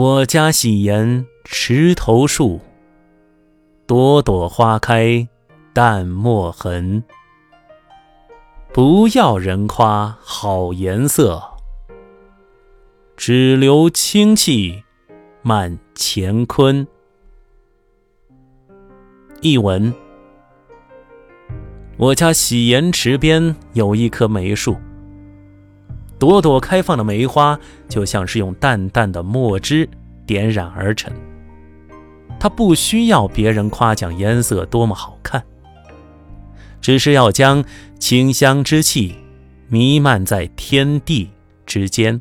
我家喜颜池头树，朵朵花开淡墨痕。不要人夸好颜色，只留清气满乾坤。译文：我家洗砚池边有一棵梅树。朵朵开放的梅花，就像是用淡淡的墨汁点染而成。它不需要别人夸奖颜色多么好看，只是要将清香之气弥漫在天地之间。